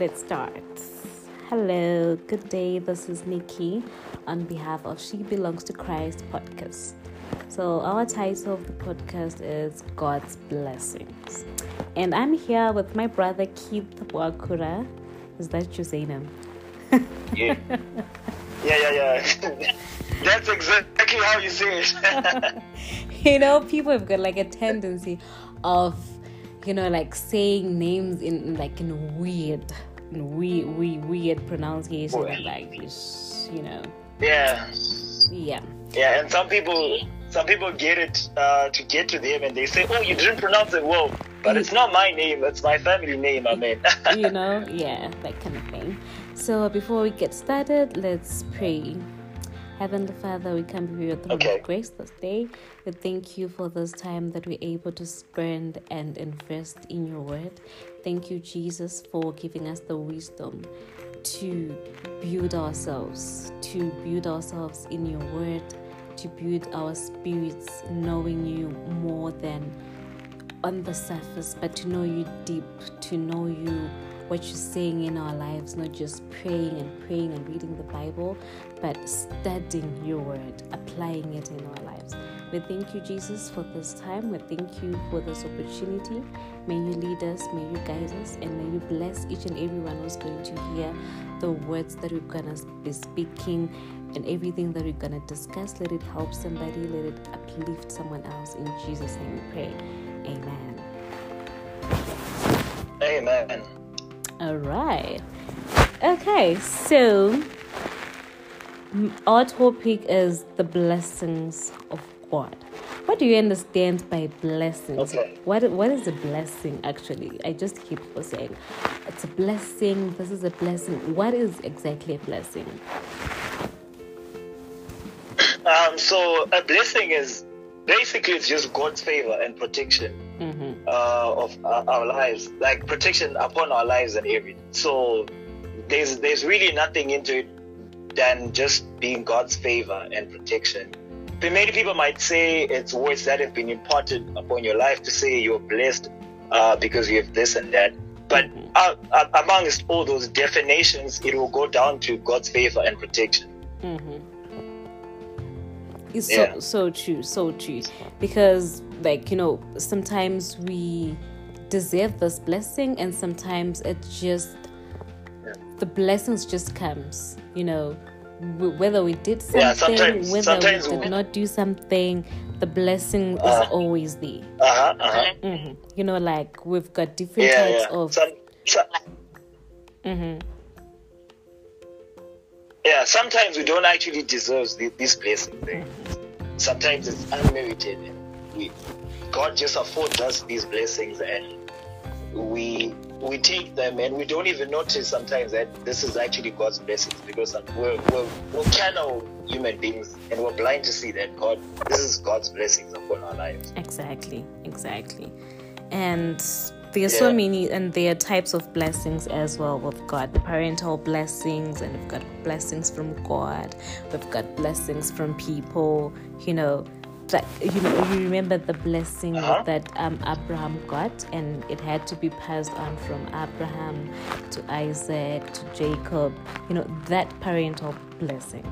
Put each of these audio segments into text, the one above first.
let's start. Hello, good day. This is Nikki on behalf of She Belongs to Christ podcast. So, our title of the podcast is God's Blessings. And I'm here with my brother Keith Wakura. Is that your name? yeah. Yeah, yeah, yeah. That's exactly how you say it. you know, people have got like a tendency of, you know, like saying names in like in weird, in weird, weird, pronunciation, Boy. like you know. Yeah. Yeah. Yeah, and some people, some people get it uh, to get to them, and they say, "Oh, you didn't pronounce it well." But it's not my name, it's my family name, I mean. you know, yeah, that kind of thing. So before we get started, let's pray. Heavenly Father, we come before your throne okay. of grace this day. We thank you for this time that we're able to spend and invest in your word. Thank you, Jesus, for giving us the wisdom to build ourselves, to build ourselves in your word, to build our spirits knowing you more than on the surface, but to know you deep, to know you what you're saying in our lives, not just praying and praying and reading the Bible, but studying your word, applying it in our lives. We thank you, Jesus, for this time. We thank you for this opportunity. May you lead us, may you guide us, and may you bless each and everyone who's going to hear the words that we're going to be speaking and everything that we're going to discuss. Let it help somebody, let it uplift someone else. In Jesus' name we pray. Amen. Amen. All right. Okay, so our topic is the blessings of God. What do you understand by blessings? Okay. What what is a blessing actually? I just keep saying it's a blessing. This is a blessing. What is exactly a blessing? Um, so a blessing is basically it's just God's favor and protection mm-hmm. uh, of our, our, lives, like protection upon our lives and everything. So there's there's really nothing into it than just being God's favor and protection. But many people might say it's words that have been imparted upon your life to say you're blessed uh, because you have this and that. But mm-hmm. uh, uh amongst all those definitions, it will go down to God's favor and protection. Mm-hmm. It's yeah. so so true, so true. Because like, you know, sometimes we deserve this blessing and sometimes it just yeah. the blessings just comes, you know, whether we did something, yeah, sometimes, whether sometimes we did we... not do something, the blessing uh-huh. is always there. Uh-huh, uh-huh. Mm-hmm. You know, like we've got different yeah, types of. Some, some... Mm-hmm. Yeah, sometimes we don't actually deserve this blessing. Mm-hmm. Sometimes it's unmerited. We, God just affords us these blessings, and we we take them, and we don't even notice sometimes that this is actually God's blessings because we're we're, we're carnal human beings, and we're blind to see that God this is God's blessings upon our lives. Exactly, exactly, and there are yeah. so many and there are types of blessings as well we've got parental blessings and we've got blessings from god we've got blessings from people you know that you know you remember the blessing uh-huh. that um, Abraham got and it had to be passed on from Abraham to Isaac to Jacob you know that parental blessing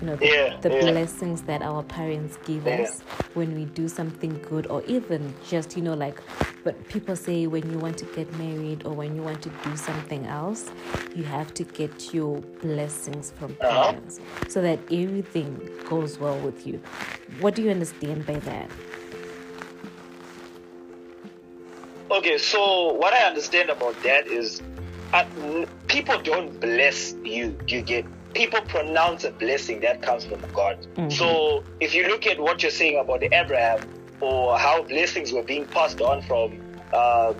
you know the, yeah, the yeah. blessings that our parents give yeah. us when we do something good or even just you know like but people say when you want to get married or when you want to do something else, you have to get your blessings from uh-huh. parents uh-huh. so that everything goes well with you. What do you understand by that? Okay, so what I understand about that is uh, people don't bless you. You get people pronounce a blessing that comes from God. Mm-hmm. So if you look at what you're saying about Abraham, or how blessings were being passed on from uh,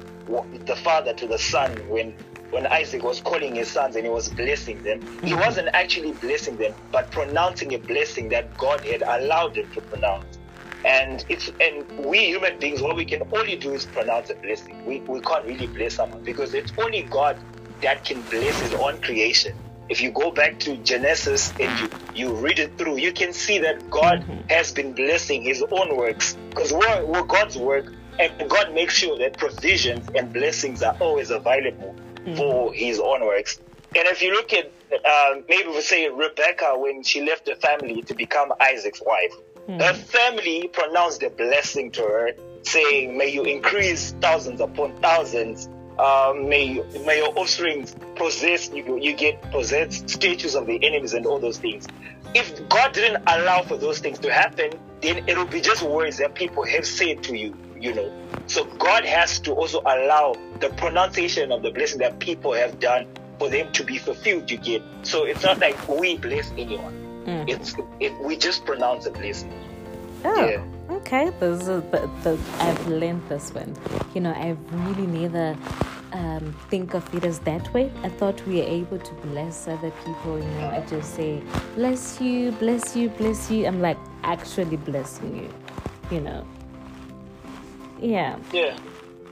the father to the son when when Isaac was calling his sons and he was blessing them, he mm-hmm. wasn't actually blessing them, but pronouncing a blessing that God had allowed him to pronounce. And it's and we human beings, what we can only do is pronounce a blessing. We, we can't really bless someone because it's only God that can bless his own creation if you go back to Genesis and you, you read it through, you can see that God mm-hmm. has been blessing his own works because we're, we're, God's work and God makes sure that provisions and blessings are always available mm. for his own works. And if you look at uh, maybe we say Rebecca when she left the family to become Isaac's wife, mm. her family pronounced a blessing to her, saying, "May you increase thousands upon thousands. Um, may may your offspring possess you, you get possessed statues of the enemies and all those things." If God didn't allow for those things to happen, then it will be just words that people have said to you you know. So God has to also allow the pronunciation of the blessing that people have done for them to be fulfilled, you get. So it's not like we bless anyone. Mm. It's it, we just pronounce a blessing. Oh, yeah. Okay. This is the, the, I've learned this one. You know, I really never um, think of it as that way. I thought we are able to bless other people. You know, I just say, bless you, bless you, bless you. I'm like actually blessing you. You know. Yeah. Yeah.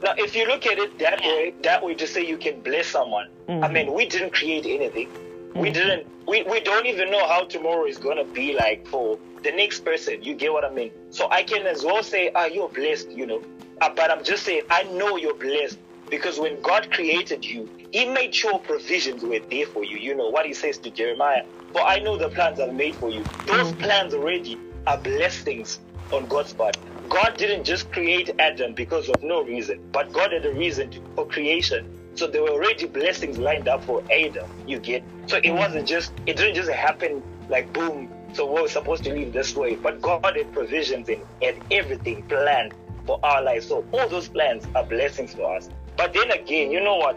Now, if you look at it that way, that way to say you can bless someone. Mm-hmm. I mean, we didn't create anything. Mm-hmm. We didn't. We, we don't even know how tomorrow is gonna be like for the next person. You get what I mean? So I can as well say, ah, you're blessed, you know. Uh, but I'm just saying, I know you're blessed because when God created you, He made sure provisions were there for you. You know what He says to Jeremiah. For I know the plans I've made for you. Those mm-hmm. plans already are blessings on God's part. God didn't just create Adam because of no reason, but God had a reason to, for creation. So there were already blessings lined up for Adam. You get so it wasn't just it didn't just happen like boom. So we're supposed to live this way, but God had provisions and had everything planned for our lives. So all those plans are blessings for us. But then again, you know what?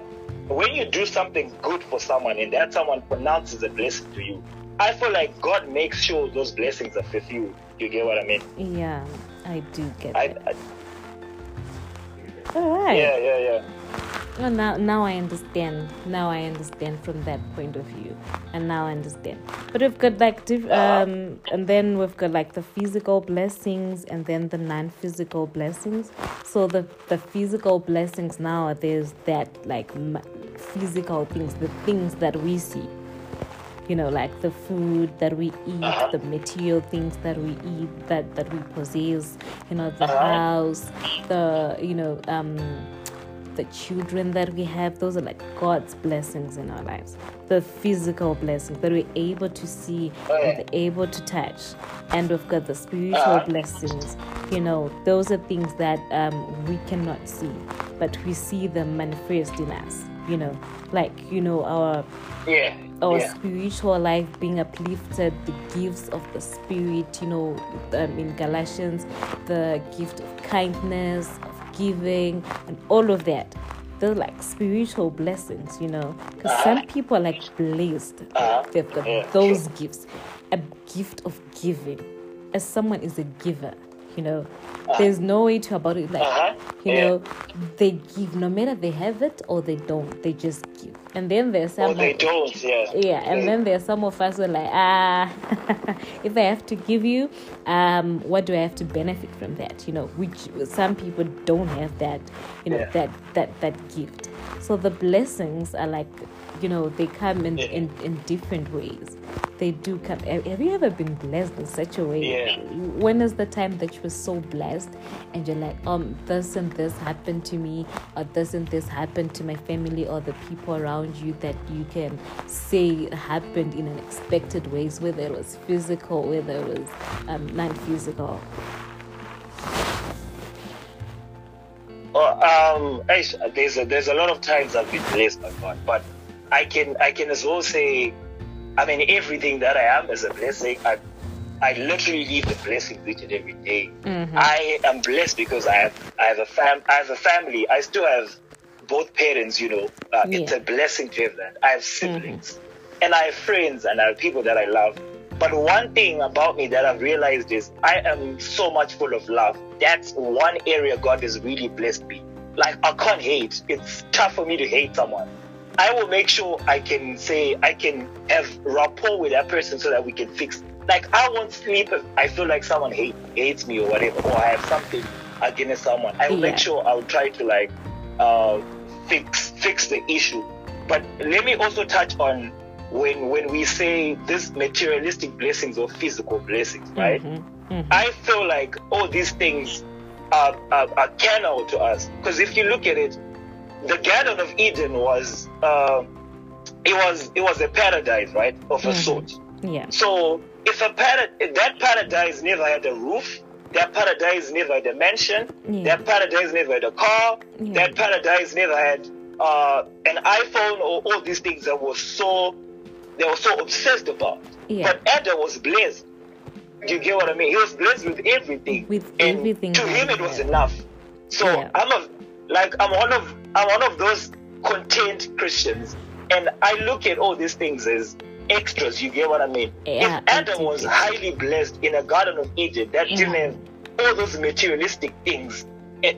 When you do something good for someone and that someone pronounces a blessing to you, I feel like God makes sure those blessings are fulfilled. You get what I mean? Yeah. I do get I, it. I, All right. Yeah, yeah, yeah. Well, now, now I understand. Now I understand from that point of view, and now I understand. But we've got like, diff- um, and then we've got like the physical blessings, and then the non-physical blessings. So the the physical blessings now there's that like physical things, the things that we see you know like the food that we eat uh-huh. the material things that we eat that that we possess you know the uh-huh. house the you know um the children that we have those are like god's blessings in our lives the physical blessings that we're able to see and able to touch and we've got the spiritual uh-huh. blessings you know those are things that um, we cannot see but we see them manifest in us you know like you know our yeah our yeah. spiritual life being uplifted, the gifts of the Spirit, you know, um, in Galatians, the gift of kindness, giving, and all of that. They're like spiritual blessings, you know, because uh-huh. some people are like blessed. Uh-huh. They've got yeah. those gifts. A gift of giving. As someone is a giver, you know, there's no way to about it. Like, uh-huh. you yeah. know, they give no matter they have it or they don't. They just give. And then there's some. Or they don't. Yeah. Yeah, and then there's some of us who are like, ah, if I have to give you, um, what do I have to benefit from that? You know, which some people don't have that. You know, yeah. that that that gift. So the blessings are like, you know, they come in in, in different ways they do come. Have you ever been blessed in such a way? Yeah. When is the time that you were so blessed and you're like, um, this and this happened to me, or this and this happened to my family, or the people around you that you can say happened in unexpected ways, whether it was physical, whether it was um, non physical? Oh, um, there's a, there's a lot of times I've been blessed by God, but I can I can as well say I mean, everything that I am is a blessing. I, I literally live the blessings each and every day. Mm-hmm. I am blessed because I have I have a fam I have a family. I still have both parents. You know, uh, yeah. it's a blessing to have that. I have siblings, mm-hmm. and I have friends, and I have people that I love. But one thing about me that I've realized is I am so much full of love. That's one area God has really blessed me. Like I can't hate. It's tough for me to hate someone. I will make sure I can say I can have rapport with that person so that we can fix. Like I won't sleep if I feel like someone hate, hates me or whatever, or I have something against someone. I will yeah. make sure I'll try to like uh, fix fix the issue. But let me also touch on when when we say this materialistic blessings or physical blessings, right? Mm-hmm. Mm-hmm. I feel like all these things are, are, are carnal to us because if you look at it, the Garden of Eden was uh, it was it was a paradise, right, of a mm-hmm. sort. Yeah. So if a if that paradise never had a roof, that paradise never had a mansion, yeah. that paradise never had a car, yeah. that paradise never had uh, an iPhone or all these things that were so they were so obsessed about. Yeah. But Adam was blessed. You get what I mean? He was blessed with everything. With everything. To him, it was enough. So. I'm a like I'm one of I'm one of those content Christians, and I look at all these things as extras. You get what I mean? Yeah, if Adam was highly blessed in a Garden of Eden that yeah. didn't have all those materialistic things, it,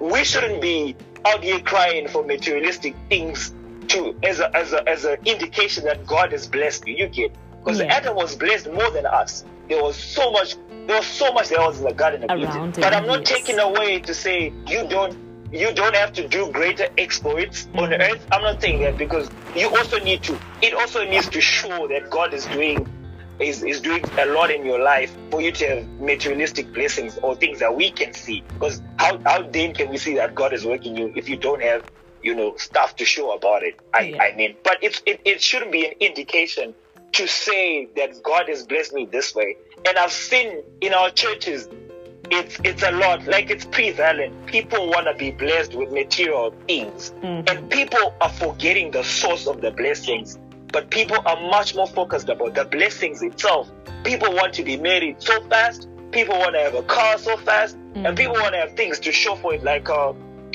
we shouldn't be out here crying for materialistic things to as a as a as an indication that God has blessed you. You get because yeah. Adam was blessed more than us. There was so much. There was so much that was in the Garden of Eden. But I'm not yes. taking away to say you don't you don't have to do greater exploits mm-hmm. on earth. I'm not saying that because you also need to. It also needs to show that God is doing is, is doing a lot in your life for you to have materialistic blessings or things that we can see. Because how how then can we see that God is working you if you don't have you know stuff to show about it? I, yeah. I mean, but it's it, it shouldn't be an indication to say that God has blessed me this way. And I've seen in our churches it's it's a lot. Like it's prevalent people want to be blessed with material things. Mm-hmm. and people are forgetting the source of the blessings. But people are much more focused about the blessings itself. People want to be married so fast. People want to have a car so fast. Mm-hmm. and people want to have things to show for it like uh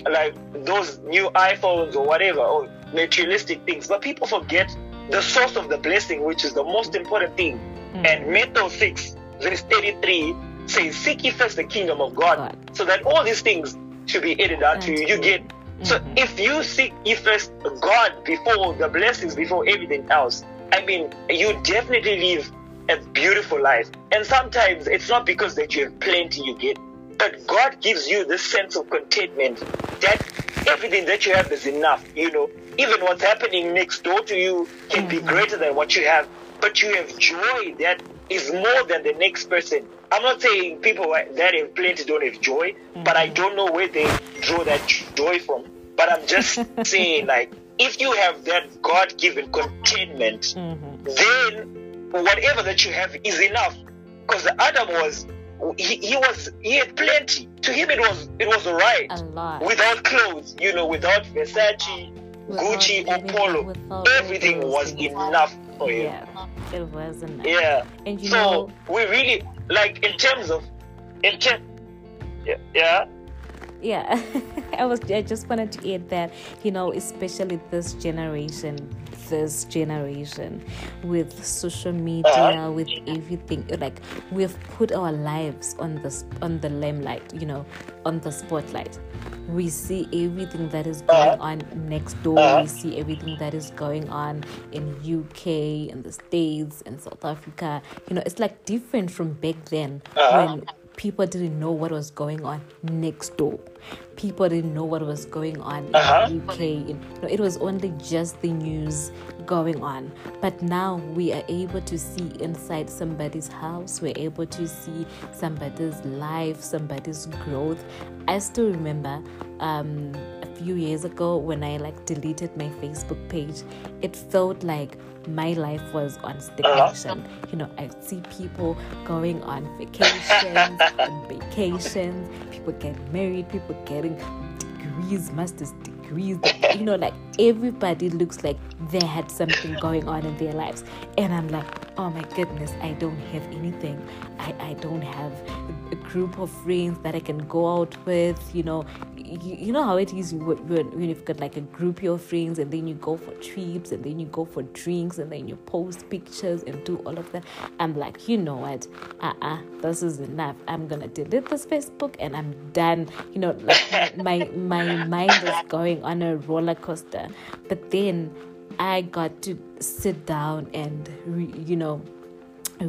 like those new iphones or whatever or materialistic things. But people forget the source of the blessing which is the most important thing. Mm-hmm. and Matthew 6 verse 33 says, Seek ye first the kingdom of God, God. so that all these things should be added unto you. You get so mm-hmm. if you seek ye first God before the blessings, before everything else, I mean, you definitely live a beautiful life. And sometimes it's not because that you have plenty you get, but God gives you this sense of contentment that everything that you have is enough. You know, even what's happening next door to you can mm-hmm. be greater than what you have, but you have joy that is more than the next person. I'm not saying people that have plenty don't have joy, mm-hmm. but I don't know where they draw that joy from. But I'm just saying, like, if you have that God given contentment, mm-hmm. then whatever that you have is enough. Because Adam was, he, he was, he had plenty. To him, it was, it was alright. Without clothes, you know, without Versace, without Gucci, or Polo, everything was enough for him. Yeah, it was enough. Yeah. And you so know, we really like in terms of in terms yeah, yeah yeah i was i just wanted to add that you know especially this generation this generation with social media uh-huh. with everything like we've put our lives on the on the limelight you know on the spotlight we see everything that is going uh-huh. on next door uh-huh. we see everything that is going on in uk in the states in south africa you know it's like different from back then uh-huh. when people didn't know what was going on next door. People didn't know what was going on in uh-huh. the UK. No, it was only just the news going on. But now we are able to see inside somebody's house. We're able to see somebody's life, somebody's growth. I still remember um, few years ago when I like deleted my Facebook page. It felt like my life was on staycation. Uh-huh. You know, I see people going on vacations and vacations, people getting married, people getting degrees, master's degrees. You know, like everybody looks like they had something going on in their lives. And I'm like, oh my goodness, I don't have anything. I, I don't have a group of friends that I can go out with, you know, you, you know how it is when, when you've got like a group of your friends and then you go for trips and then you go for drinks and then you post pictures and do all of that. I'm like, you know what? Uh uh-uh, uh this is enough. I'm gonna delete this Facebook and I'm done. You know, like my, my mind is going on a roller coaster. But then I got to sit down and, re, you know,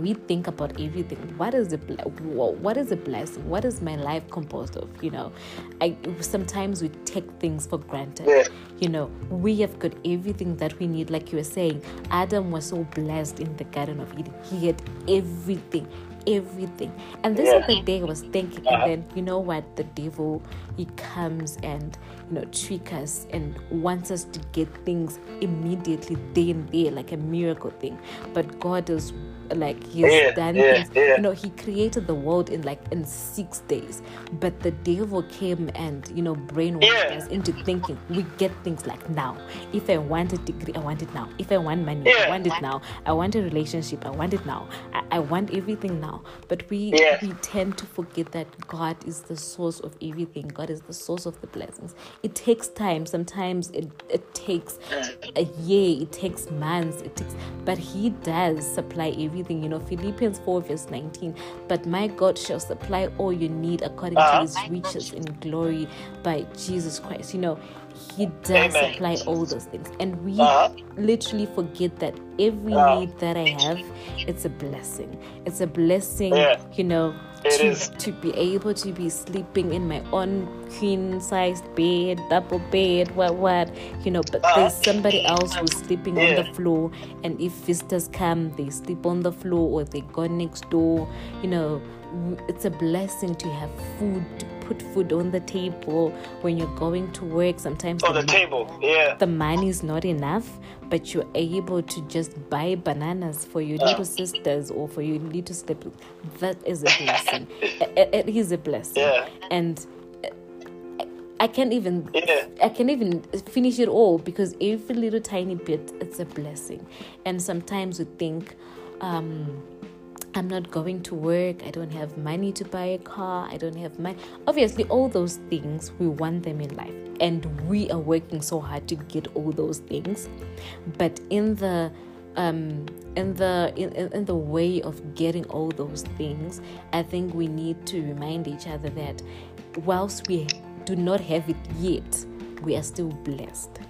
we think about everything what is the what is a blessing what is my life composed of you know i sometimes we take things for granted yeah. you know we have got everything that we need like you were saying adam was so blessed in the garden of eden he had everything everything. And this yeah. is the day I was thinking, uh-huh. and then you know what? The devil he comes and you know trick us and wants us to get things immediately day and there, like a miracle thing. But God is like he's yeah, done yeah, things. Yeah. You know, he created the world in like in six days, but the devil came and you know brainwashed us into thinking we get things like now. If I want a degree, I want it now. If I want money, I want it now. I want a relationship, I want it now. I, I want everything now. But we we tend to forget that God is the source of everything. God is the source of the blessings. It takes time. Sometimes it it takes a year. It takes months. It takes, but He does supply everything everything. You know, Philippians 4, verse 19. But my God shall supply all you need according uh-huh. to his riches in glory by Jesus Christ. You know, he does Amen. supply all those things. And we uh-huh. literally forget that every uh-huh. need that I have, it's a blessing. It's a blessing, yeah. you know, to, to be able to be sleeping in my own queen sized bed, double bed, what what, you know, but uh, there's somebody else who's sleeping yeah. on the floor and if visitors come they sleep on the floor or they go next door, you know, it's a blessing to have food put food on the table when you're going to work sometimes on the, the table yeah the money is not enough but you're able to just buy bananas for your little sisters or for your little siblings that is a blessing it, it is a blessing yeah. and I can't even yeah. I can't even finish it all because every little tiny bit it's a blessing. And sometimes we think, um, I'm not going to work, I don't have money to buy a car, I don't have money. Obviously, all those things, we want them in life. And we are working so hard to get all those things. But in the um, in the in, in the way of getting all those things, I think we need to remind each other that whilst we do not have it yet, we are still blessed.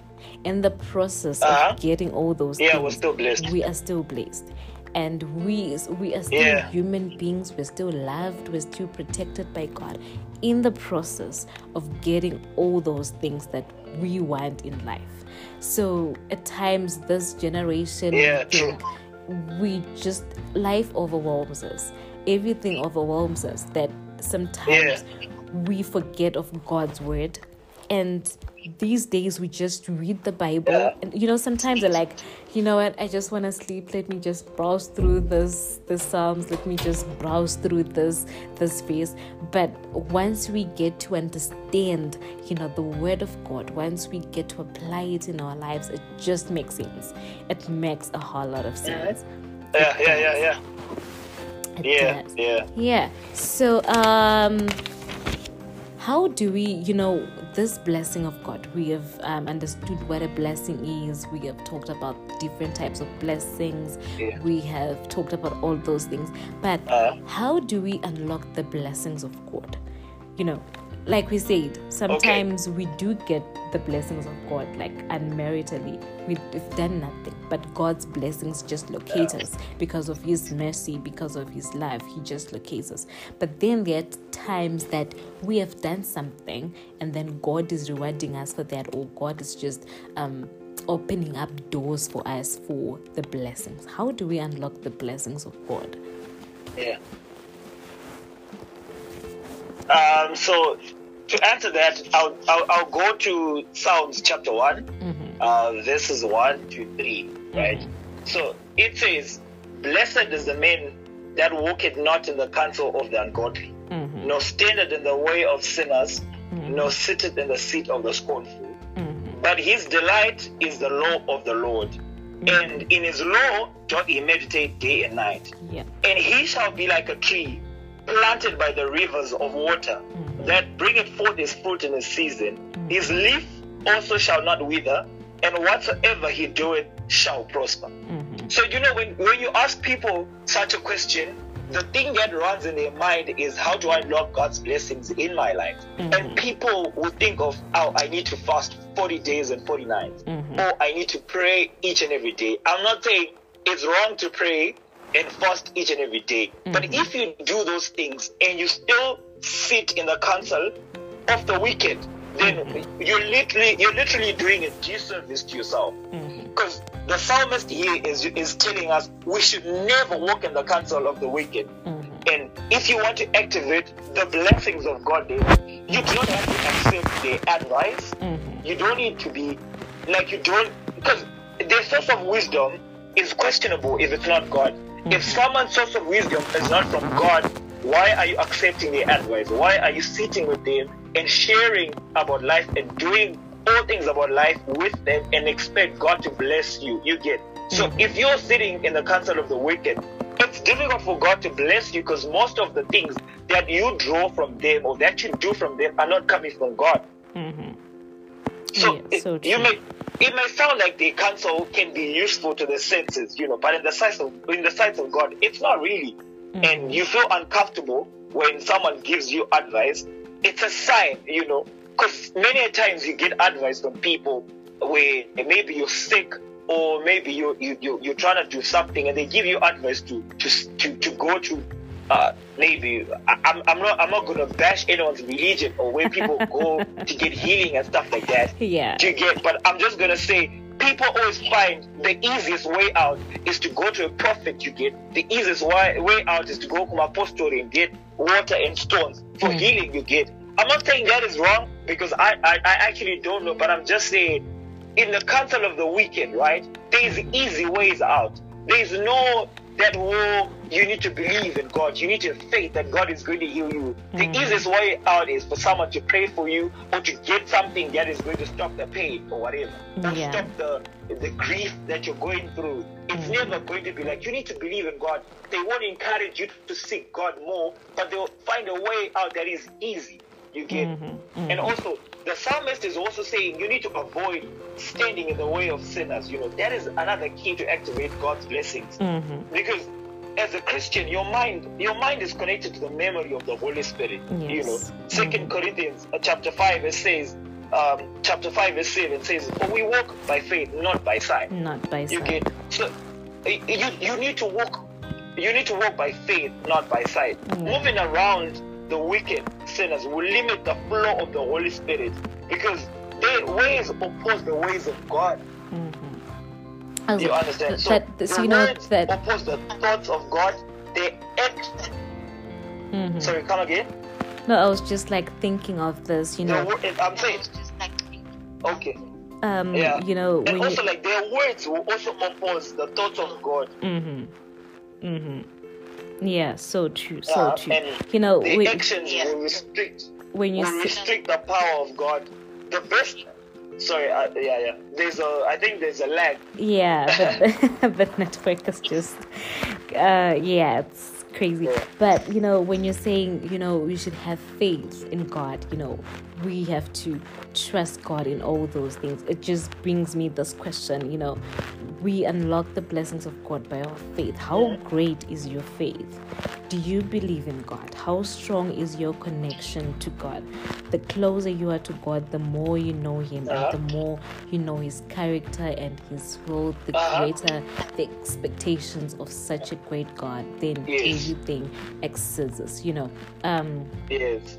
In the process uh-huh. of getting all those yeah, things, we're still blessed. We are still blessed and we we are still yeah. human beings we're still loved we're still protected by god in the process of getting all those things that we want in life so at times this generation yeah, true. we just life overwhelms us everything overwhelms us that sometimes yeah. we forget of god's word and these days we just read the Bible. And you know, sometimes I like, you know what, I just want to sleep. Let me just browse through this the Psalms. Let me just browse through this this phase. But once we get to understand, you know, the word of God, once we get to apply it in our lives, it just makes sense. It makes a whole lot of sense. Yeah, yeah, yeah, yeah. It yeah, does. yeah. Yeah. So um how do we, you know, this blessing of God. We have um, understood what a blessing is. We have talked about different types of blessings. Yeah. We have talked about all those things. But uh, how do we unlock the blessings of God? You know, like we said, sometimes okay. we do get the blessings of God, like unmeritedly. We've done nothing, but God's blessings just locate us because of His mercy, because of His love. He just locates us. But then there times that we have done something, and then God is rewarding us for that, or God is just um, opening up doors for us for the blessings. How do we unlock the blessings of God? Yeah. Um, so to answer that, I'll, I'll, I'll, go to Psalms chapter one. Mm-hmm. Uh, this is one, two, three, right? Mm-hmm. So it says, "Blessed is the man that walketh not in the counsel of the ungodly, mm-hmm. nor standeth in the way of sinners, mm-hmm. nor sitteth in the seat of the scornful. Mm-hmm. But his delight is the law of the Lord." Mm-hmm. And in his law doth he meditate day and night. Yeah. And he shall be like a tree planted by the rivers of water, mm-hmm. that bringeth forth his fruit in his season. His leaf also shall not wither, and whatsoever he doeth shall prosper. Mm-hmm. So, you know, when, when you ask people such a question, the thing that runs in their mind is how do I unlock God's blessings in my life? Mm-hmm. And people would think of, oh, I need to fast 40 days and 40 nights, mm-hmm. or I need to pray each and every day. I'm not saying it's wrong to pray and fast each and every day. Mm-hmm. But if you do those things and you still sit in the council of the wicked, then mm-hmm. you're literally you're literally doing a disservice to yourself. Because mm-hmm. the psalmist here is is telling us we should never walk in the counsel of the wicked. Mm-hmm. And if you want to activate the blessings of God there, you do not have to accept their advice. Mm-hmm. You don't need to be like you don't because their source of wisdom is questionable if it's not God. Mm-hmm. If someone's source of wisdom is not from God, why are you accepting their advice? Why are you sitting with them and sharing about life and doing all things about life with them and expect God to bless you? You get so mm-hmm. if you're sitting in the council of the wicked, it's difficult for God to bless you because most of the things that you draw from them or that you do from them are not coming from God. Mm-hmm. So, yeah, so it, you may it may sound like the counsel can be useful to the senses, you know, but in the sight of in the sight of God, it's not really. Mm-hmm. And you feel uncomfortable when someone gives you advice. It's a sign, you know, because many times you get advice from people where maybe you're sick or maybe you, you, you, you're trying to do something and they give you advice to, to, to, to go to uh, maybe I, am I'm not I'm not gonna bash anyone's religion or where people go to get healing and stuff like that. Yeah. To get, but I'm just gonna say people always find the easiest way out is to go to a prophet. You get the easiest way, way out is to go to an apostle and get water and stones for mm. healing. You get. I'm not saying that is wrong because I, I I actually don't know, but I'm just saying in the counsel of the wicked, right? There's easy ways out. There's no that war you need to believe in God. You need to have faith that God is going to heal you. Mm. The easiest way out is for someone to pray for you or to get something that is going to stop the pain or whatever. Or yeah. stop the the grief that you're going through. It's mm. never going to be like you need to believe in God. They won't encourage you to seek God more, but they'll find a way out that is easy. You get mm-hmm. Mm-hmm. and also the psalmist is also saying you need to avoid standing in the way of sinners. You know, that is another key to activate God's blessings. Mm-hmm. Because as a Christian, your mind, your mind is connected to the memory of the Holy Spirit. Yes. You know, 2nd mm-hmm. Corinthians uh, chapter five it says, um, chapter five verse seven says, "For we walk by faith, not by sight." Not by you sight. get so you you need to walk, you need to walk by faith, not by sight. Mm-hmm. Moving around the wicked sinners will limit the flow of the Holy Spirit because their ways oppose the ways of God. Mm-hmm. you understand? So that, the you know, that oppose the thoughts of God. They act. Mm-hmm. Sorry, come again. No, I was just like thinking of this. You know, I'm saying. Okay. Um, yeah. You know, and also you... like their words will also oppose the thoughts of God. Mm-hmm. Mm-hmm. Yeah, so true, so uh, true. you know, the we, actions will restrict when you will restrict the power of God. The best. Sorry, uh, yeah, yeah. There's a. I think there's a lag. Yeah, but the network is just. Uh, yeah, it's crazy. Yeah. But you know, when you're saying, you know, we should have faith in God, you know, we have to trust God in all those things. It just brings me this question, you know, we unlock the blessings of God by our faith. How great is your faith? Do you believe in God? How strong is your connection to God? The closer you are to God, the more you know Him, uh-huh. and the more you know His character and His will, the uh-huh. greater the expectations of such a great God. Then yes. everything exceeds You know. Um, yes.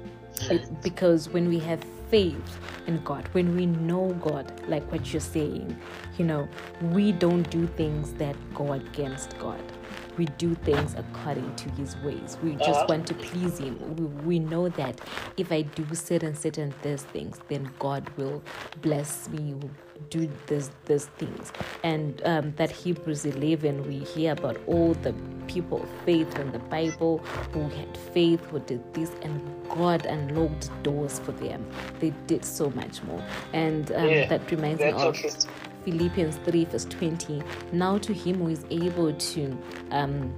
Because when we have faith in God, when we know God, like what you're saying, you know, we don't do things that go against God. We do things according to His ways. We just uh-huh. want to please Him. We, we know that if I do certain certain these things, then God will bless me, do this these things. And um, that hebrews 11 we hear about all the people of faith in the bible who had faith who did this and god unlocked doors for them. They did so much more. And um, yeah, that reminds me of philippians 3 verse 20 now to him who is able to um,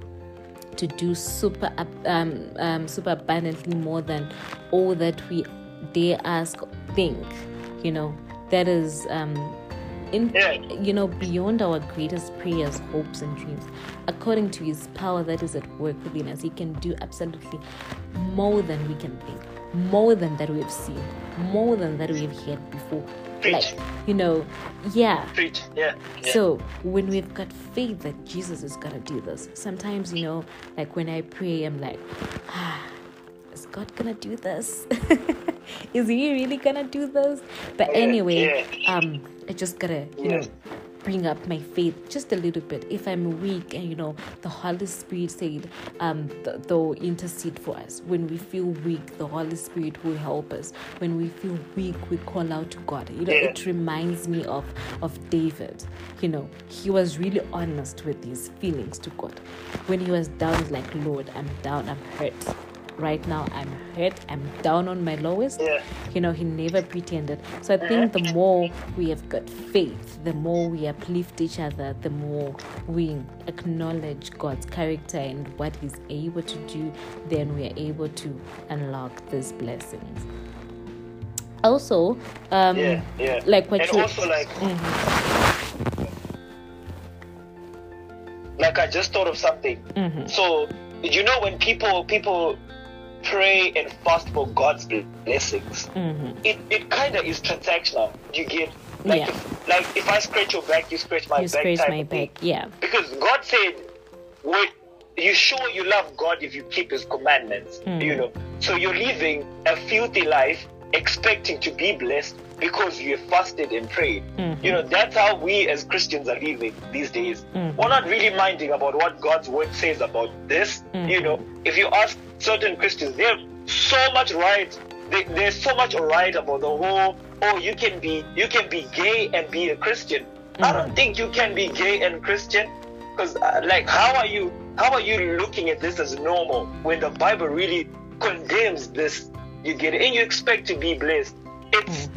to do super um, um, super abundantly more than all that we dare ask think you know that is um, in you know beyond our greatest prayers hopes and dreams according to his power that is at work within us he can do absolutely more than we can think more than that we've seen more than that we've heard before Preach. like you know yeah. Preach. yeah yeah so when we've got faith that jesus is gonna do this sometimes you know like when i pray i'm like ah is god gonna do this is he really gonna do this but anyway um i just gotta you know bring up my faith just a little bit. If I'm weak, and you know, the Holy Spirit said, um, th- they'll intercede for us. When we feel weak, the Holy Spirit will help us. When we feel weak, we call out to God. You know, yeah. it reminds me of of David. You know, he was really honest with his feelings to God. When he was down, like, Lord, I'm down, I'm hurt right now I'm hurt, I'm down on my lowest. Yeah. You know, he never pretended. So I think the more we have got faith, the more we uplift each other, the more we acknowledge God's character and what He's able to do, then we are able to unlock these blessings. Also, um, yeah, yeah. like what and you also like. Mm-hmm. Like I just thought of something. Mm-hmm. So you know when people people pray and fast for God's blessings, mm-hmm. it, it kind of is transactional. You get like yeah. if, like if I scratch your back, you scratch my you back. Scratch my back, yeah. Because God said, "Wait, you sure you love God if you keep His commandments." Mm-hmm. You know, so you're living a filthy life, expecting to be blessed because you have fasted and prayed. Mm-hmm. You know, that's how we as Christians are living these days. Mm-hmm. We're not really minding about what God's word says about this. Mm-hmm. You know, if you ask certain Christians, they're so much right. They, there's so much right about the whole. Oh, you can be you can be gay and be a Christian. I don't think you can be gay and Christian because uh, like how are you how are you looking at this as normal when the Bible really condemns this? You get it, and you expect to be blessed. It's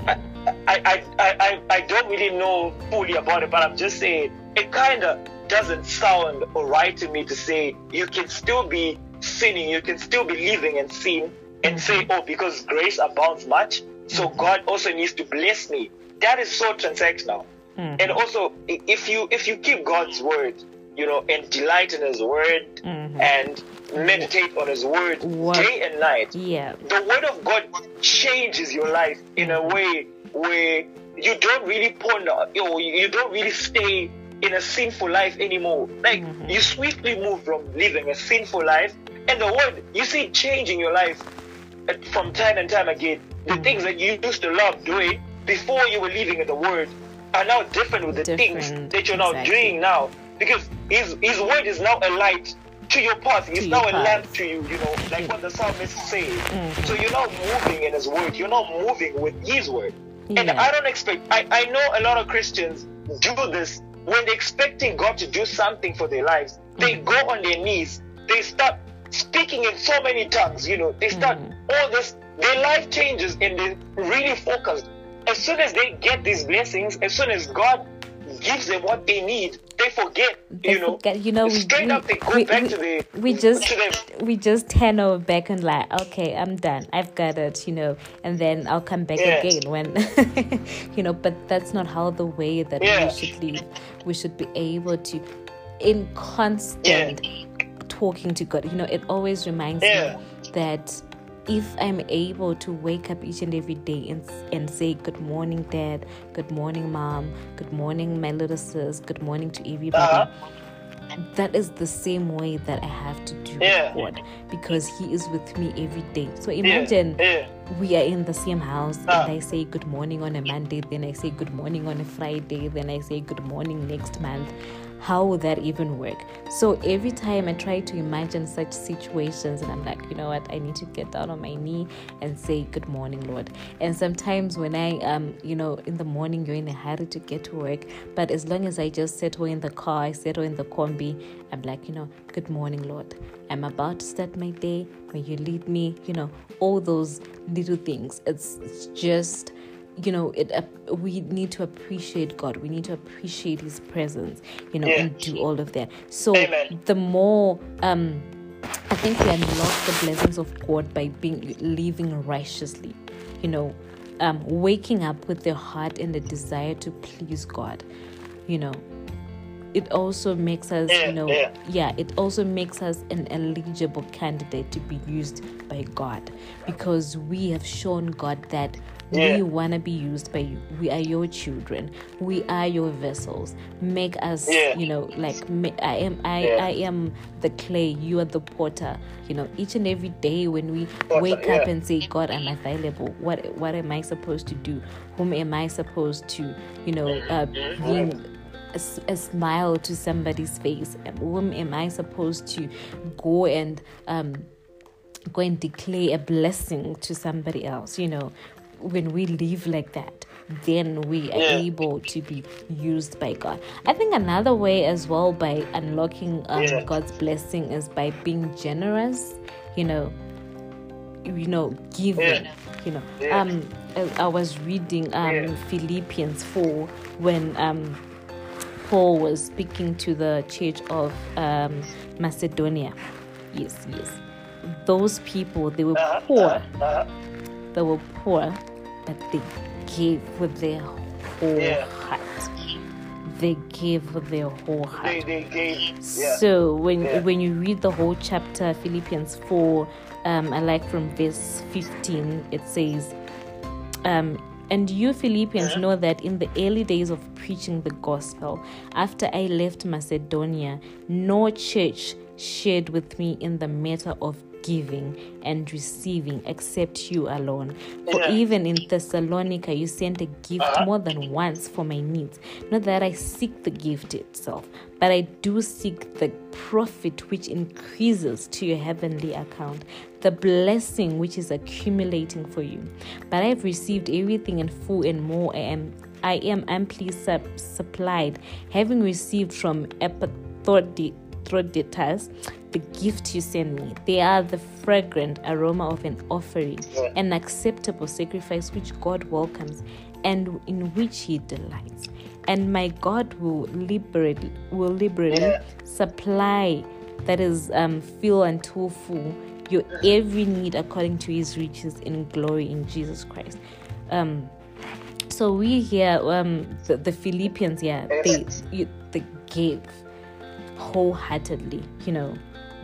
I, I, I, I, don't really know fully about it, but I'm just saying it kind of doesn't sound alright to me to say you can still be sinning, you can still be living and sin and say, oh, because grace abounds much, so God also needs to bless me. That is so transactional. Mm-hmm. And also, if you if you keep God's word, you know, and delight in His word mm-hmm. and meditate on His word what? day and night, yeah, the word of God changes your life in a way where you don't really ponder, you, you don't really stay in a sinful life anymore. Like mm-hmm. you swiftly move from living a sinful life, and the word you see change in your life uh, from time and time again. The mm-hmm. things that you used to love doing before you were living in the word are now different with the different. things that you're now exactly. doing now. Because his his word is now a light to your path. It's now a lamp to you, you know, like what the psalmist says. Mm-hmm. So you're not moving in his word. You're not moving with his word. And Yeah. I don't expect, I, I know a lot of Christians do this when they're expecting God to do something for their lives. They Mm-hmm. go on their knees, they start speaking in so many tongues, you know, they start Mhm. all this, their life changes and they're really focused. As soon as they get these blessings, as soon as God gives them what they need, they forget, They you know. forget- you know, we, straight we, up they go we, back we, to the we just we just turn our back and like, okay, I'm done. I've got it, you know, and then I'll come back Yeah. again when, you know. But that's not how the way that Yeah. we should live. We should be able to, in constant talking to God. You know, it always reminds Yeah. me that if I'm able to wake up each and every day and, and say, Good morning, Dad, good morning, Mom, good morning, my little sis, good morning to everybody, Uh-huh. that is the same way that I have to do Yeah. God because He is with me every day. So imagine yeah. we are in the same house Ah. and I say good morning on a Monday, then I say good morning on a Friday, then I say good morning next month. How would that even work? So every time I try to imagine such situations, and I'm like, you know what, I need to get down on my knee and say good morning, Lord. And sometimes when I, um, you know, in the morning you're in a hurry to get to work, but as long as I just settle in the car, I settle in the combi, I'm like, you know, good morning, Lord. I'm about to start my day. May you lead me, you know, all those little things. It's, it's just, you know, it. Uh, we need to appreciate God. We need to appreciate His presence, you know, Yeah. and do all of that. So Amen. the more, um, I think we unlock the blessings of God by being living righteously, you know, um, waking up with the heart and the desire to please God, you know, it also makes us, you know, yeah. yeah, it also makes us an eligible candidate to be used by God because we have shown God that Yeah. we want to be used by you. We are your children. We are your vessels. Make us, Yeah. you know, like I am. I. I am the clay. You are the potter. You know, each and every day when we Potter, wake up and say, God, I'm available. What what am I supposed to do? Whom am I supposed to, you know, uh, Mm-hmm. A, a, smile to somebody's face? Whom am I supposed to go and um, go and declare a blessing to somebody else? You know, when we live like that, then we are yeah. able to be used by God. I think another way as well by unlocking um, yeah. God's blessing is by being generous. You know, you know, giving. Yeah. You know, um, I, I was reading um Philippians four when um Paul was speaking to the church of um, Macedonia. Yes, yes. Those people, they were uh-huh, poor. Uh-huh. They were poor, but they gave with their whole yeah. heart. They gave with their whole heart. They, they gave, yeah. So when yeah. when you read the whole chapter, Philippians four, um, I like from verse fifteen, it says, um, and you Philippians know that in the early days of preaching the gospel, after I left Macedonia, no church shared with me in the matter of giving and receiving except you alone. For yeah. even in Thessalonica, you sent a gift uh-huh. more than once for my needs. Not that I seek the gift itself, but I do seek the profit which increases to your heavenly account, the blessing which is accumulating for you. But I've received everything in full and more, and I am amply sub- supplied, having received from Epaphroditus the gift you send me. They are the fragrant aroma of an offering, an acceptable sacrifice which God welcomes and in which He delights. And my God will liberally will liberally supply that is um fill until full your every need according to His riches in glory in Jesus Christ. Um, so we hear um the, the Philippians yeah they you, they gave wholeheartedly you know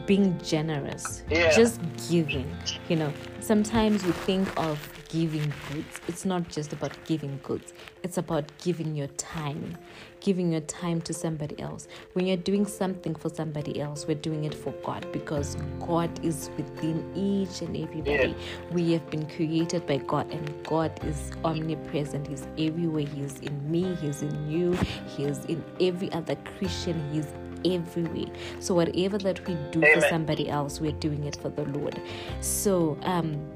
being generous, yeah. just giving. You know, sometimes we think of giving goods. It's not just about giving goods, it's about giving your time, giving your time to somebody else. When you're doing something for somebody else, we're doing it for God because God is within each and everybody. Yeah. We have been created by God, and God is omnipresent. He's everywhere. He's in me, He's in you, He is in every other Christian, He's everywhere. So whatever that we do Amen. for somebody else, we're doing it for the Lord. So um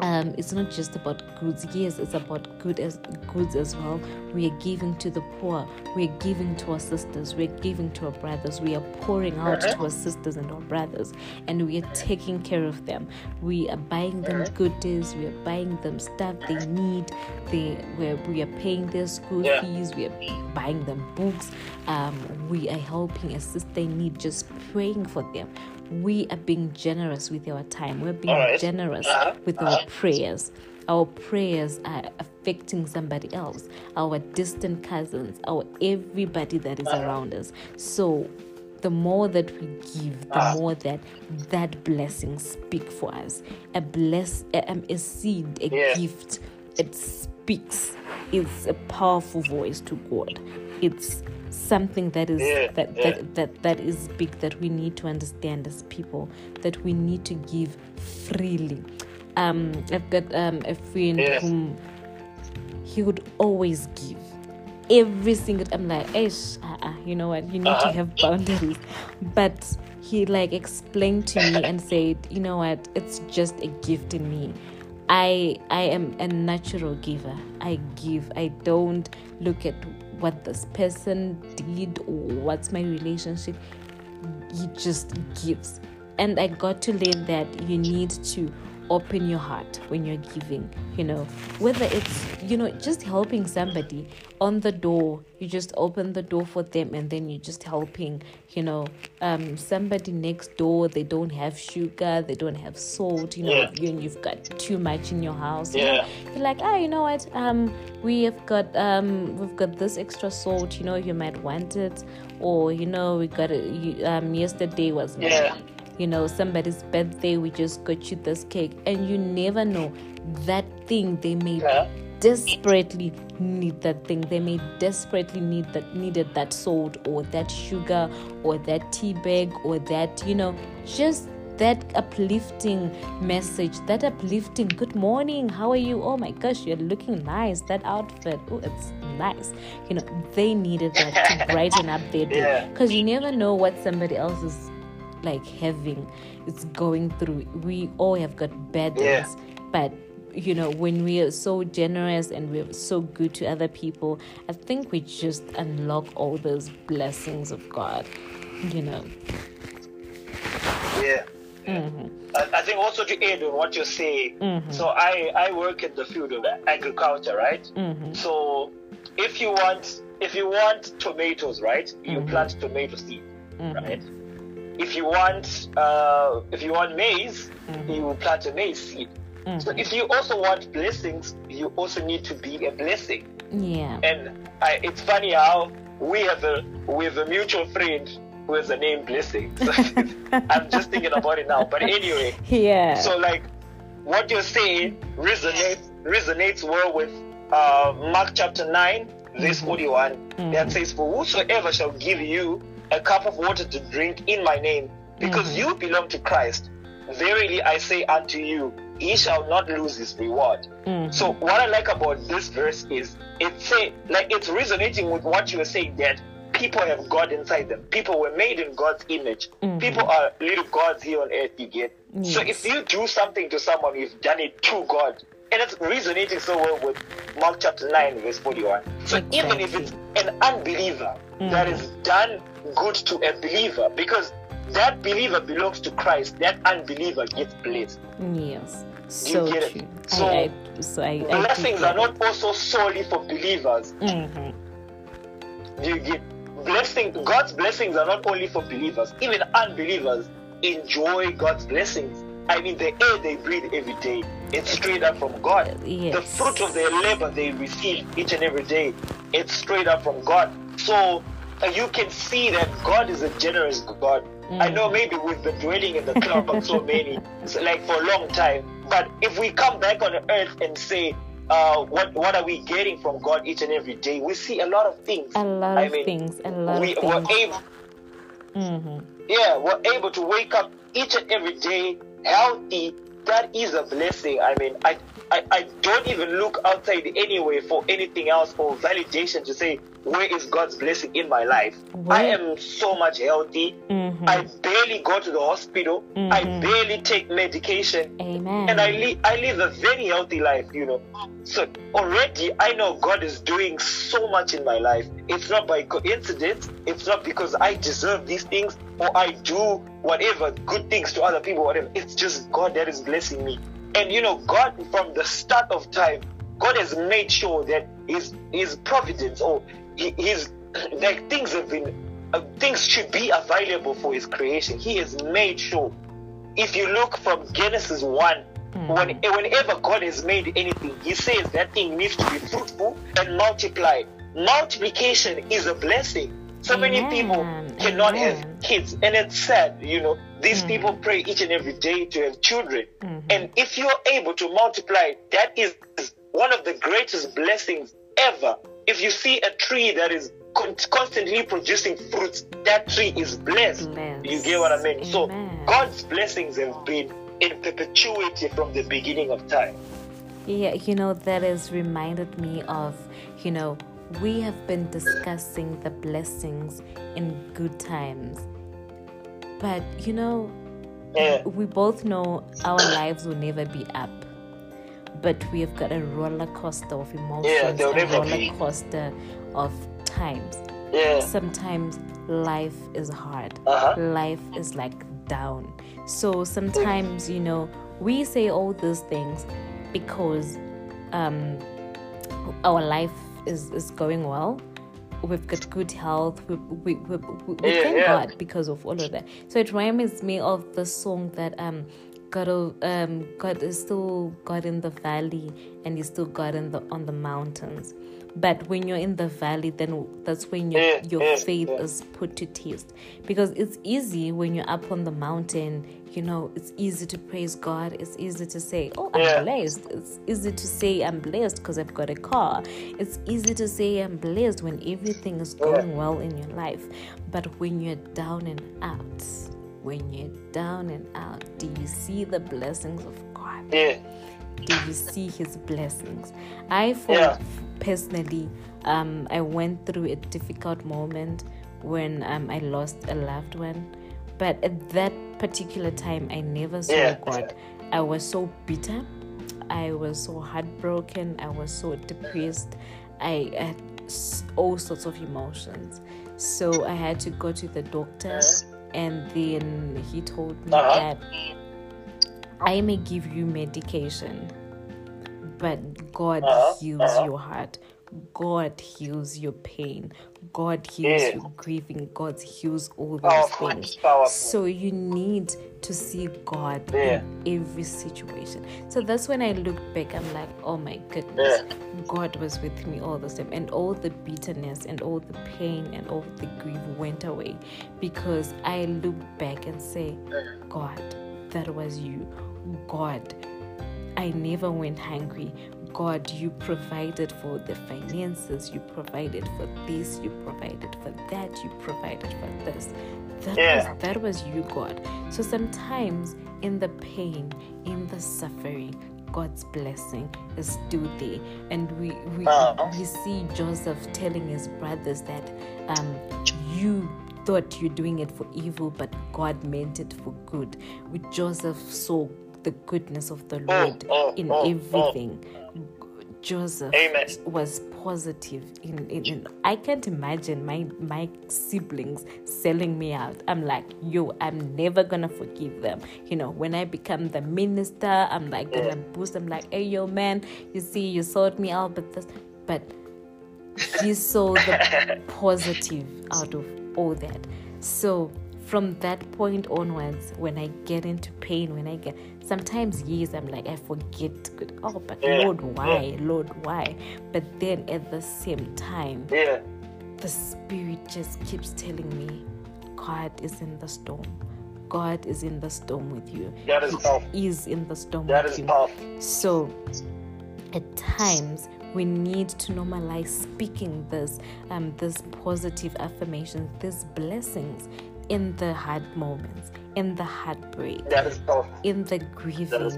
um, it's not just about goods. Yes, it's about good as goods as well. We are giving to the poor. We are giving to our sisters. We are giving to our brothers. We are pouring out to our sisters and our brothers, and we are taking care of them. We are buying them goodies. We are buying them stuff they need. They where we are paying their school fees. We are buying them books. Um, we are helping assist they need. Just praying for them we are being generous with our time. We're being right. generous uh-huh. with uh-huh. our prayers. Our prayers are affecting somebody else, our distant cousins, our everybody that is uh-huh. around us. So the more that we give, the uh-huh. more that that blessing speak for us. A bless, a, um, a seed, a yeah. gift, it speaks. It's a powerful voice to God. It's something that is yeah, that, yeah. that that that is big that we need to understand as people that we need to give freely. Um i've got um a friend yes. whom he would always give. Every single i'm like Ish, uh-uh, you know what? You need uh-huh. to have boundaries. But he like explained to me and said you know what? It's just a gift in me. I i am a natural giver. I give. I don't look at what this person did or what's my relationship. He just gives. And I got to learn that you need to open your heart when you're giving you know. Whether it's you know just helping somebody on the door you just open the door for them and then you're just helping you know. Um somebody next door they don't have sugar they don't have salt you know yeah. you, you've got too much in your house. Yeah. You're like oh you know what? Um we have got um we've got this extra salt you know you might want it. Or you know we got it um yesterday was yeah you know somebody's birthday we just got you this cake and you never know that thing they may yeah. desperately need that thing they may desperately need that needed that salt or that sugar or that tea bag or that you know just that uplifting message, that uplifting good morning, how are you? Oh my gosh, you're looking nice. That outfit, oh, it's nice. You know, they needed that to brighten up their day because you never know what somebody else is like having, it's going through. We all have got bad yeah. but you know when we are so generous and we're so good to other people i think we just unlock all those blessings of god you know yeah mm-hmm. I, I, think also to add on what you say mm-hmm. so i i work in the field of agriculture right mm-hmm. so if you want if you want tomatoes right you mm-hmm. plant tomato seed mm-hmm. right if you want uh, if you want maize mm-hmm. you plant a maize seed Mm-hmm. So if you also want blessings, you also need to be a blessing. Yeah. And I, it's funny how we have a we have a mutual friend who has the name Blessing. So I'm just thinking about it now. But anyway. Yeah. So like what you're saying resonates resonates well with uh, Mark chapter nine, verse mm-hmm. 41. Mm-hmm. That says, For whosoever shall give you a cup of water to drink in my name, because mm-hmm. you belong to Christ, verily I say unto you, he shall not lose his reward. Mm-hmm. So what I like about this verse is it's say like it's resonating with what you were saying that people have God inside them. People were made in God's image. Mm-hmm. People are little gods here on earth, you get. Yes. So if you do something to someone, you've done it to God. And it's resonating so well with Mark chapter 9, verse 41. So exactly. even if it's an unbeliever mm-hmm. that is done good to a believer, because that believer belongs to Christ, that unbeliever gets blessed. Yes. So you true. So, I, I, so I, blessings are not also solely for believers. Mm-hmm. You get blessing. God's blessings are not only for believers. Even unbelievers enjoy God's blessings. I mean, the air they breathe every day, it's straight up from God. Yes. The fruit of their labor they receive each and every day, it's straight up from God. So uh, you can see that God is a generous God. Mm. I know maybe we've been dwelling in the cloud on so many, like for a long time. But if we come back on earth and say, uh, what what are we getting from God each and every day? We see a lot of things. A lot I of mean, things. A lot we, of things. We're able, mm-hmm. Yeah, we're able to wake up each and every day healthy. That is a blessing. I mean, I I, I don't even look outside anyway for anything else or validation to say where is God's blessing in my life. I am so much healthy. Mm-hmm. I barely go to the hospital. Mm-hmm. I barely take medication. Amen. And I live I live a very healthy life, you know. So already I know God is doing so much in my life. It's not by coincidence. It's not because I deserve these things or I do whatever good things to other people, whatever. It's just God that is blessing me. And you know, God from the start of time, God has made sure that His His providence or His like things have been uh, things should be available for His creation. He has made sure. If you look from Genesis one, mm. when whenever God has made anything, He says that thing needs to be fruitful and multiply. Multiplication is a blessing. So Amen. many people cannot Amen. have kids, and it's sad, you know. These mm. people pray each and every day to have children. Mm-hmm. And if you're able to multiply, that is one of the greatest blessings ever. If you see a tree that is constantly producing fruits, that tree is blessed. blessed. You get what I mean? Amen. So God's blessings have been in perpetuity from the beginning of time. Yeah, you know, that has reminded me of, you know, we have been discussing the blessings in good times but you know, yeah. we both know our lives will never be up. But we have got a roller coaster of emotions, yeah, a roller be. coaster of times. Yeah. Sometimes life is hard. Uh-huh. Life is like down. So sometimes, you know, we say all these things because um, our life is, is going well we've got good health. We, we, we, we, we yeah, thank yeah. God because of all of that. So it reminds me of the song that um God um God is still God in the valley and He's still God in the on the mountains. But when you're in the valley, then that's when your your faith is put to test. Because it's easy when you're up on the mountain you know, it's easy to praise God. It's easy to say, Oh, I'm yeah. blessed. It's easy to say, I'm blessed because I've got a car. It's easy to say, I'm blessed when everything is going well in your life. But when you're down and out, when you're down and out, do you see the blessings of God? Yeah. Do you see His blessings? I, for yeah. personally, um, I went through a difficult moment when um, I lost a loved one, but at that particular time, I never saw yeah. God. I was so bitter. I was so heartbroken. I was so depressed. I had all sorts of emotions. So I had to go to the doctor, and then he told me uh-huh. that I may give you medication, but God uh-huh. heals uh-huh. your heart. God heals your pain. God heals yeah. your grieving. God heals all oh, those things. Powerful. So you need to see God yeah. in every situation. So that's when I look back, I'm like, oh my goodness, yeah. God was with me all the time. And all the bitterness and all the pain and all the grief went away because I look back and say, God, that was you. God, I never went hungry. God, you provided for the finances, you provided for this, you provided for that, you provided for this. That, yeah. was, that was you, God. So sometimes in the pain, in the suffering, God's blessing is still there. And we we, uh-huh. we see Joseph telling his brothers that um, you thought you're doing it for evil, but God meant it for good. With Joseph saw the goodness of the Lord oh, oh, in oh, everything. Joseph Amen. was positive in, in, in, I can't imagine my my siblings selling me out. I'm like, yo, I'm never gonna forgive them. You know, when I become the minister, I'm like gonna boost. I'm like, hey yo man, you see, you sold me out, but this but he saw the positive out of all that. So from that point onwards, when I get into pain, when I get sometimes years, I'm like, I forget. Oh, but. Lord, why? Lord, why? But then at the same time, yeah. the Spirit just keeps telling me, God is in the storm. God is in the storm with you. That is powerful. He is in the storm that with is you. Powerful. So at times we need to normalize speaking this um this positive affirmations these blessings in the hard moments, in the heartbreak, in the grieving,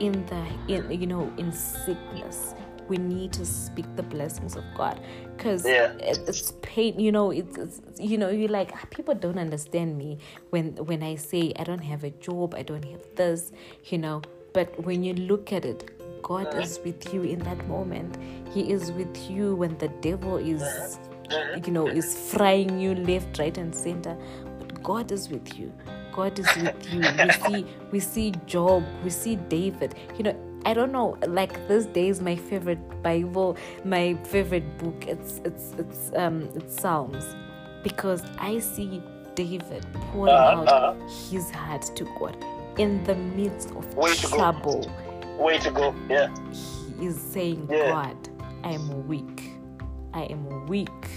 in the in you know in sickness. We need to speak the blessings of God because yeah. it's pain. You know, it's, it's you know you like people don't understand me when when I say I don't have a job, I don't have this. You know, but when you look at it, God is with you in that moment. He is with you when the devil is, you know, is frying you left, right, and center. God is with you. God is with you. We see we see Job, we see David. You know, I don't know, like this day is my favorite Bible, my favorite book. It's it's it's um it's Psalms. Because I see David pouring uh, out uh, his heart to God in the midst of Way trouble. To Way to go, yeah. He is saying, yeah. God, I am weak. I am weak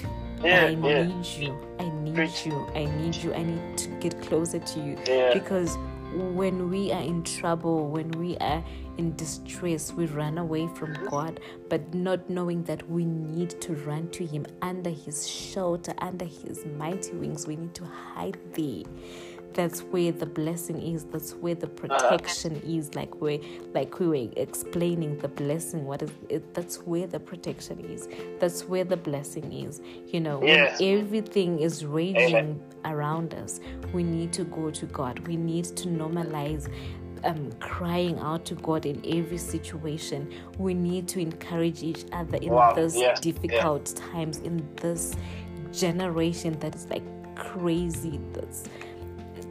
yeah, I yeah. need you. I need Preach. you. I need you. I need to get closer to you. Yeah. Because when we are in trouble, when we are in distress, we run away from mm-hmm. God, but not knowing that we need to run to Him under His shelter, under His mighty wings. We need to hide there that's where the blessing is that's where the protection uh, is like we like we were explaining the blessing what is it that's where the protection is that's where the blessing is you know when everything is raging Amen. around us we need to go to god we need to normalize um, crying out to God in every situation. We need to encourage each other in wow. this yeah. difficult yeah. times, in this generation that is like crazy. That's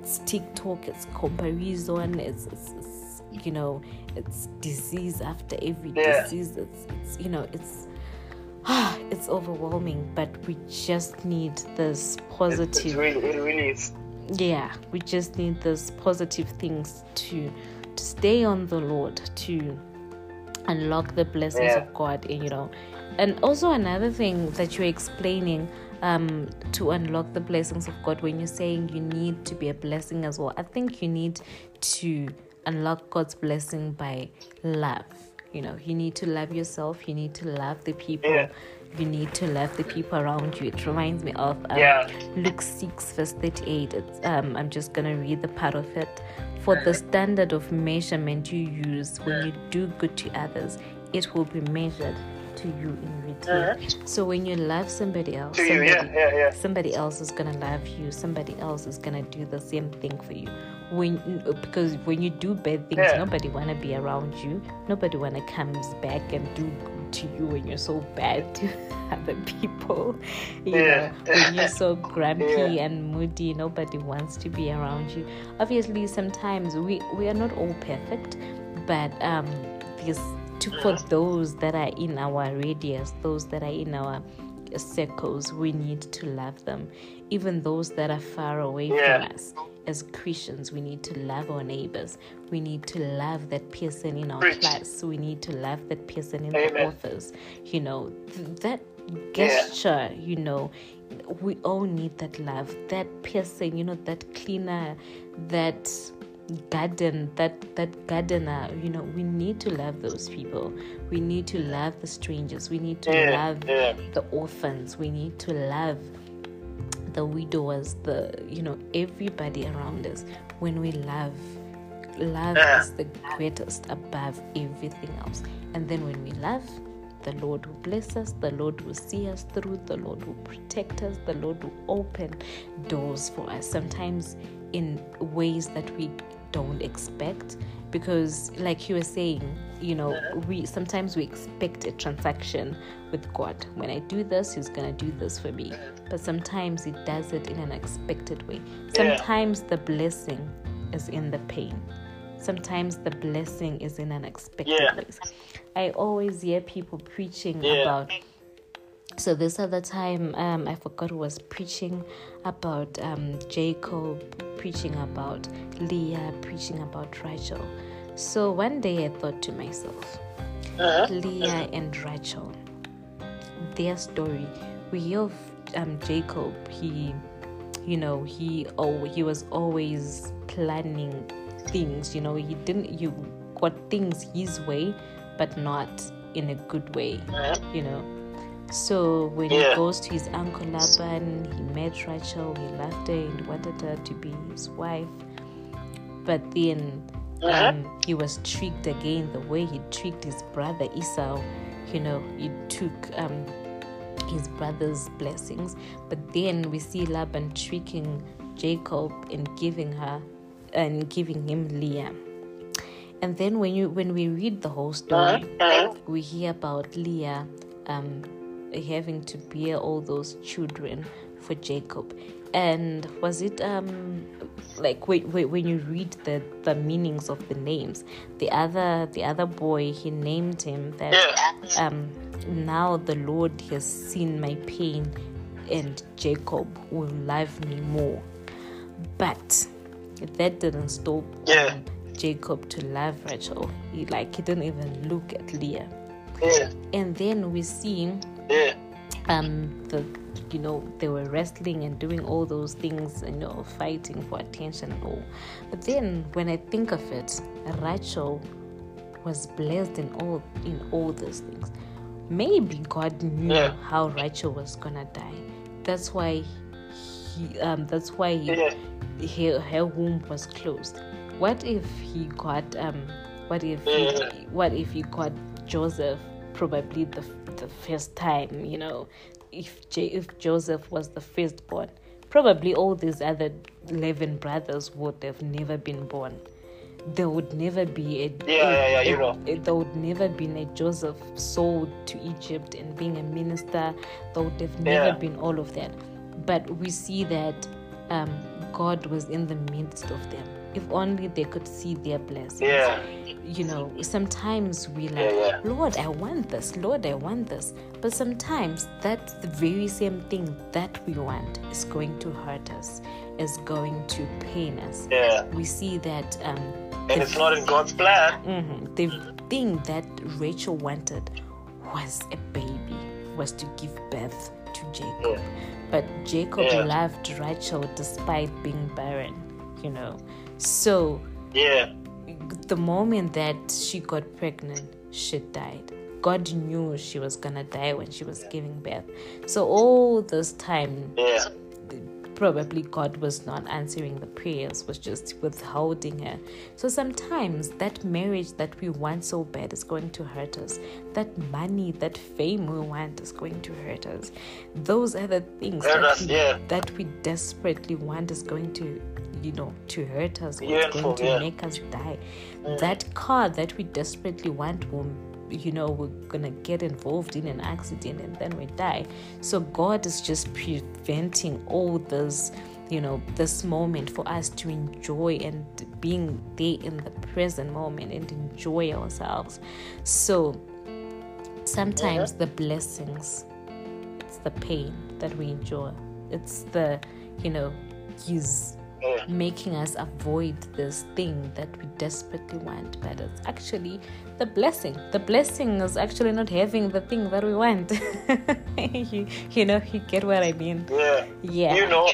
it's TikTok, it's comparison, it's, it's, it's you know, it's disease after every yeah. disease. It's, it's you know, it's ah, it's overwhelming. But we just need this positive. It's really, it really is. Yeah, we just need those positive things to to stay on the Lord to unlock the blessings yeah. of God. And you know, and also another thing that you're explaining um, to unlock the blessings of God when you're saying you need to be a blessing as well. I think you need to unlock God's blessing by love. You know, you need to love yourself. You need to love the people. Yeah. You need to love the people around you. It reminds me of um, yeah. Luke 6, verse 38. It's, um, I'm just going to read the part of it. For the standard of measurement you use when you do good to others, it will be measured to you in return. Uh-huh. So when you love somebody else, somebody, yeah, yeah, yeah. somebody else is gonna love you. Somebody else is gonna do the same thing for you. When because when you do bad things, yeah. nobody wanna be around you. Nobody wanna comes back and do good to you when you're so bad to other people. You yeah. know, when you're so grumpy yeah. and moody, nobody wants to be around you. Obviously, sometimes we we are not all perfect, but um, there's to for those that are in our radius, those that are in our circles, we need to love them. Even those that are far away yeah. from us. As Christians, we need to love our neighbors. We need to love that person in our Preach. class. We need to love that person in Amen. the office. You know, th- that gesture, yeah. you know, we all need that love. That person, you know, that cleaner, that garden that that gardener you know we need to love those people we need to love the strangers we need to yeah, love yeah. the orphans we need to love the widowers the you know everybody around us when we love love yeah. is the greatest above everything else and then when we love the Lord will bless us, the Lord will see us through, the Lord will protect us, the Lord will open doors for us. Sometimes in ways that we don't expect because like you were saying you know we sometimes we expect a transaction with god. When i do this he's gonna do this for me. But sometimes he does it in an unexpected way. Sometimes the blessing is in the pain. Sometimes the blessing is in an unexpected yeah. ways i always hear people preaching yeah. about so this other time um, i forgot who was preaching about um, jacob preaching about leah preaching about rachel so one day i thought to myself uh-huh. leah and rachel their story we hear of um, jacob he you know he oh he was always planning things you know he didn't you got things his way but not in a good way uh-huh. you know so when yeah. he goes to his uncle Laban, he met Rachel, he loved her and wanted her to be his wife. But then uh-huh. um, he was tricked again the way he tricked his brother Esau. You know, he took um, his brother's blessings. But then we see Laban tricking Jacob and giving her and giving him Leah. And then when you when we read the whole story, uh-huh. we hear about Leah um, having to bear all those children for Jacob. And was it um like wait, wait, when you read the the meanings of the names, the other the other boy he named him that um now the Lord has seen my pain and Jacob will love me more. But that didn't stop yeah. Jacob to love Rachel. He like he didn't even look at Leah. Yeah. And then we see yeah. Um, the you know they were wrestling and doing all those things, you know, fighting for attention and all. But then when I think of it, Rachel was blessed in all in all those things. Maybe God knew yeah. how Rachel was gonna die. That's why he um that's why he, yeah. her, her womb was closed. What if he got um what if he, what if he got Joseph probably the the first time, you know, if J- if Joseph was the firstborn, probably all these other eleven brothers would have never been born. There would never be a yeah, yeah, yeah, you know. A, there would never been a Joseph sold to Egypt and being a minister. There would have never yeah. been all of that. But we see that um, God was in the midst of them if only they could see their blessings. Yeah. You know, sometimes we like, yeah, yeah. Lord, I want this. Lord, I want this. But sometimes that's the very same thing that we want is going to hurt us, is going to pain us. Yeah. We see that. Um, and it's not in God's plan. Mm-hmm, the thing that Rachel wanted was a baby, was to give birth to Jacob. Yeah. But Jacob loved Rachel despite being barren, you know. So, yeah, the moment that she got pregnant, she died. God knew she was gonna die when she was giving birth. So all this time, yeah. probably God was not answering the prayers, was just withholding her. So sometimes that marriage that we want so bad is going to hurt us. That money, that fame we want is going to hurt us. Those are the things that, us, we, yeah. that we desperately want is going to you know to hurt us it's going to yeah. make us die. Mm. that car that we desperately want will you know we're gonna get involved in an accident and then we die. So god is just preventing all this you know this moment for us to enjoy and being there in the present moment and enjoy ourselves. So sometimes the blessings it's the pain that we enjoy it's the you know he's making us avoid this thing that we desperately want but it's actually the blessing the blessing is actually not having the thing that we want you, you know you get what i mean yeah yeah you know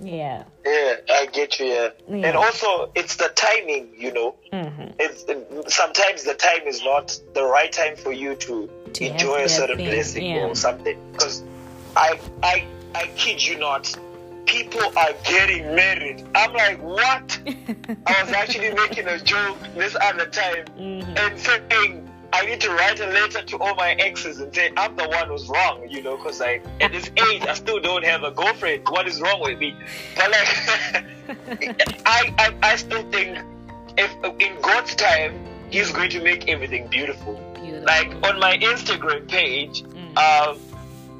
yeah yeah i get you yeah. yeah. and also it's the timing you know mm-hmm. it's it, sometimes the time is not the right time for you to, to enjoy a certain thing. blessing yeah. or something because i i i kid you not people are getting married. I'm like, what? I was actually making a joke this other time mm-hmm. and saying I need to write a letter to all my exes and say I'm the one who's wrong, you know, because I at this age I still don't have a girlfriend. What is wrong with me? But like, I, I I still think if in God's time He's going to make everything beautiful. beautiful. Like on my Instagram page. Mm. Um,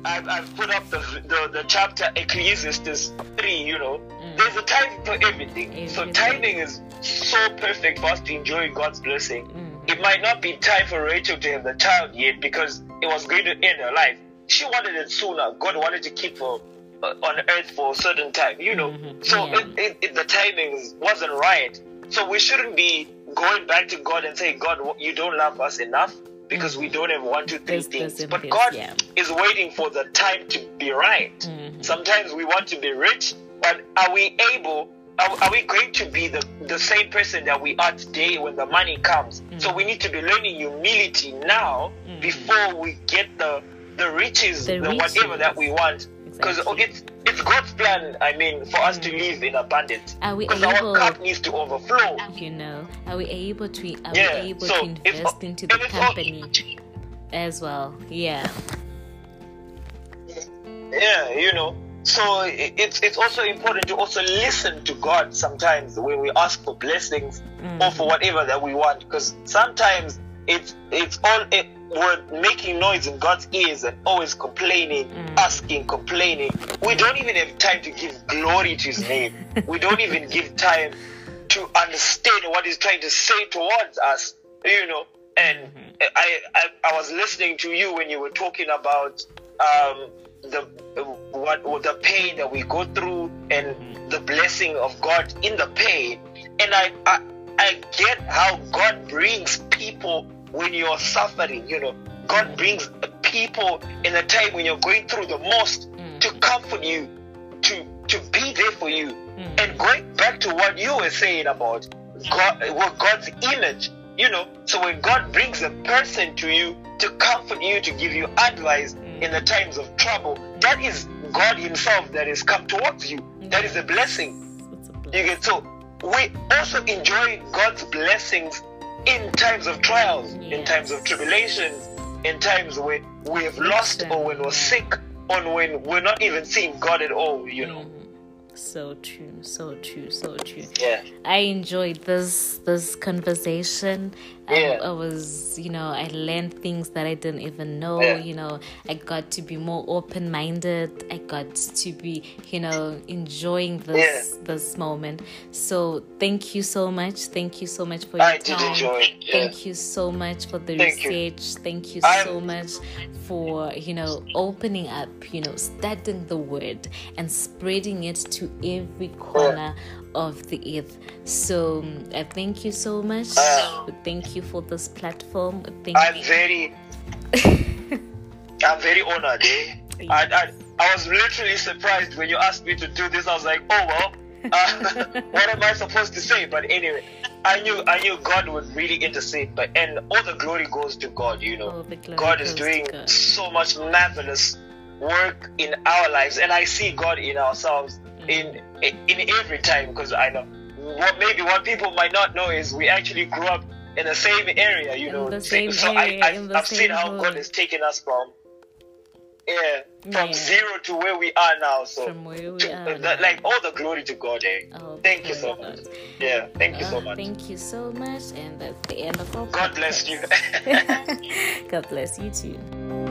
I've, I've put up the, the, the chapter Ecclesiastes 3, you know, mm. there's a time for everything. So timing is so perfect for us to enjoy God's blessing. Mm. It might not be time for Rachel to have the child yet because it was going to end her life. She wanted it sooner. God wanted to keep her uh, on earth for a certain time, you know. Mm-hmm. So yeah. it, it, it, the timing wasn't right. So we shouldn't be going back to God and saying, God, you don't love us enough because we don't have one, two, three things. But this, God yeah. is waiting for the time to be right. Mm-hmm. Sometimes we want to be rich, but are we able? Are, are, we going to be the, the same person that we are today when the money comes? Mm-hmm. So we need to be learning humility now mm-hmm. before we get the the riches, the, the riches. whatever that we want. Because exactly. it's it's God's plan. I mean, for us to live in abundance. Are we able, our cup needs to overflow. You know, are we able to? Are yeah. we able so to invest into the company as well? Yeah. Yeah, you know. So it's it's also important to also listen to God sometimes when we ask for blessings mm. or for whatever that we want, because sometimes it's it's all it, we're making noise in God's ears and always complaining, mm. asking, complaining. We don't even have time to give glory to His name. we don't even give time to understand what He's trying to say towards us. You know, and mm-hmm. I, I I was listening to you when you were talking about um, the what the pain that we go through and mm-hmm. the blessing of God in the pain, and I I, I get how God brings people when you're suffering. You know, God brings people in a time when you're going through the most mm. to comfort you, to to be there for you. Mm. And going back to what you were saying about God, well, God's image, you know, so when God brings a person to you to comfort you, to give you advice mm. in the times of trouble, that is God Himself that has come towards you. That is a blessing. A blessing. You get so we also enjoy God's blessings in times of trials, in times of tribulations, in times when we have lost or when we're sick, or when we're not even seeing God at all, you know. Mhm. So true, so true, so true. Yeah. I enjoyed this this conversation. Yeah. I, I was, you know, I learned things that I didn't even know. Yeah. You know, I got to be more open minded. I got to be, you know, enjoying this this moment. So thank you so much. Thank you so much for your I did time. enjoy. Yeah. Thank you so much for the Thank you. research. Thank you I'm- so much for you know opening up, you know, studying the word and spreading it to every corner of the earth. So um, I thank you so much. Uh, thank you for this platform. Thank I'm you. very, I'm very honored. Eh? I, I, I was literally surprised when you asked me to do this. I was like, oh well, uh, what am I supposed to say? But anyway, I knew I knew God would really intercede. But and all the glory goes to God. You know, God is doing God. so much marvelous work in our lives, and I see God in ourselves. In in every time because I know what maybe what people might not know is we actually grew up in the same area. You know, the same so area, I, I have seen how God has taken us from yeah, from yeah. zero to where we are now. So from where we are, like all the glory to God. Eh? Oh, thank you so much. Yeah, thank you so much. Thank you so much, and that's the end of our. God bless you. God bless you too.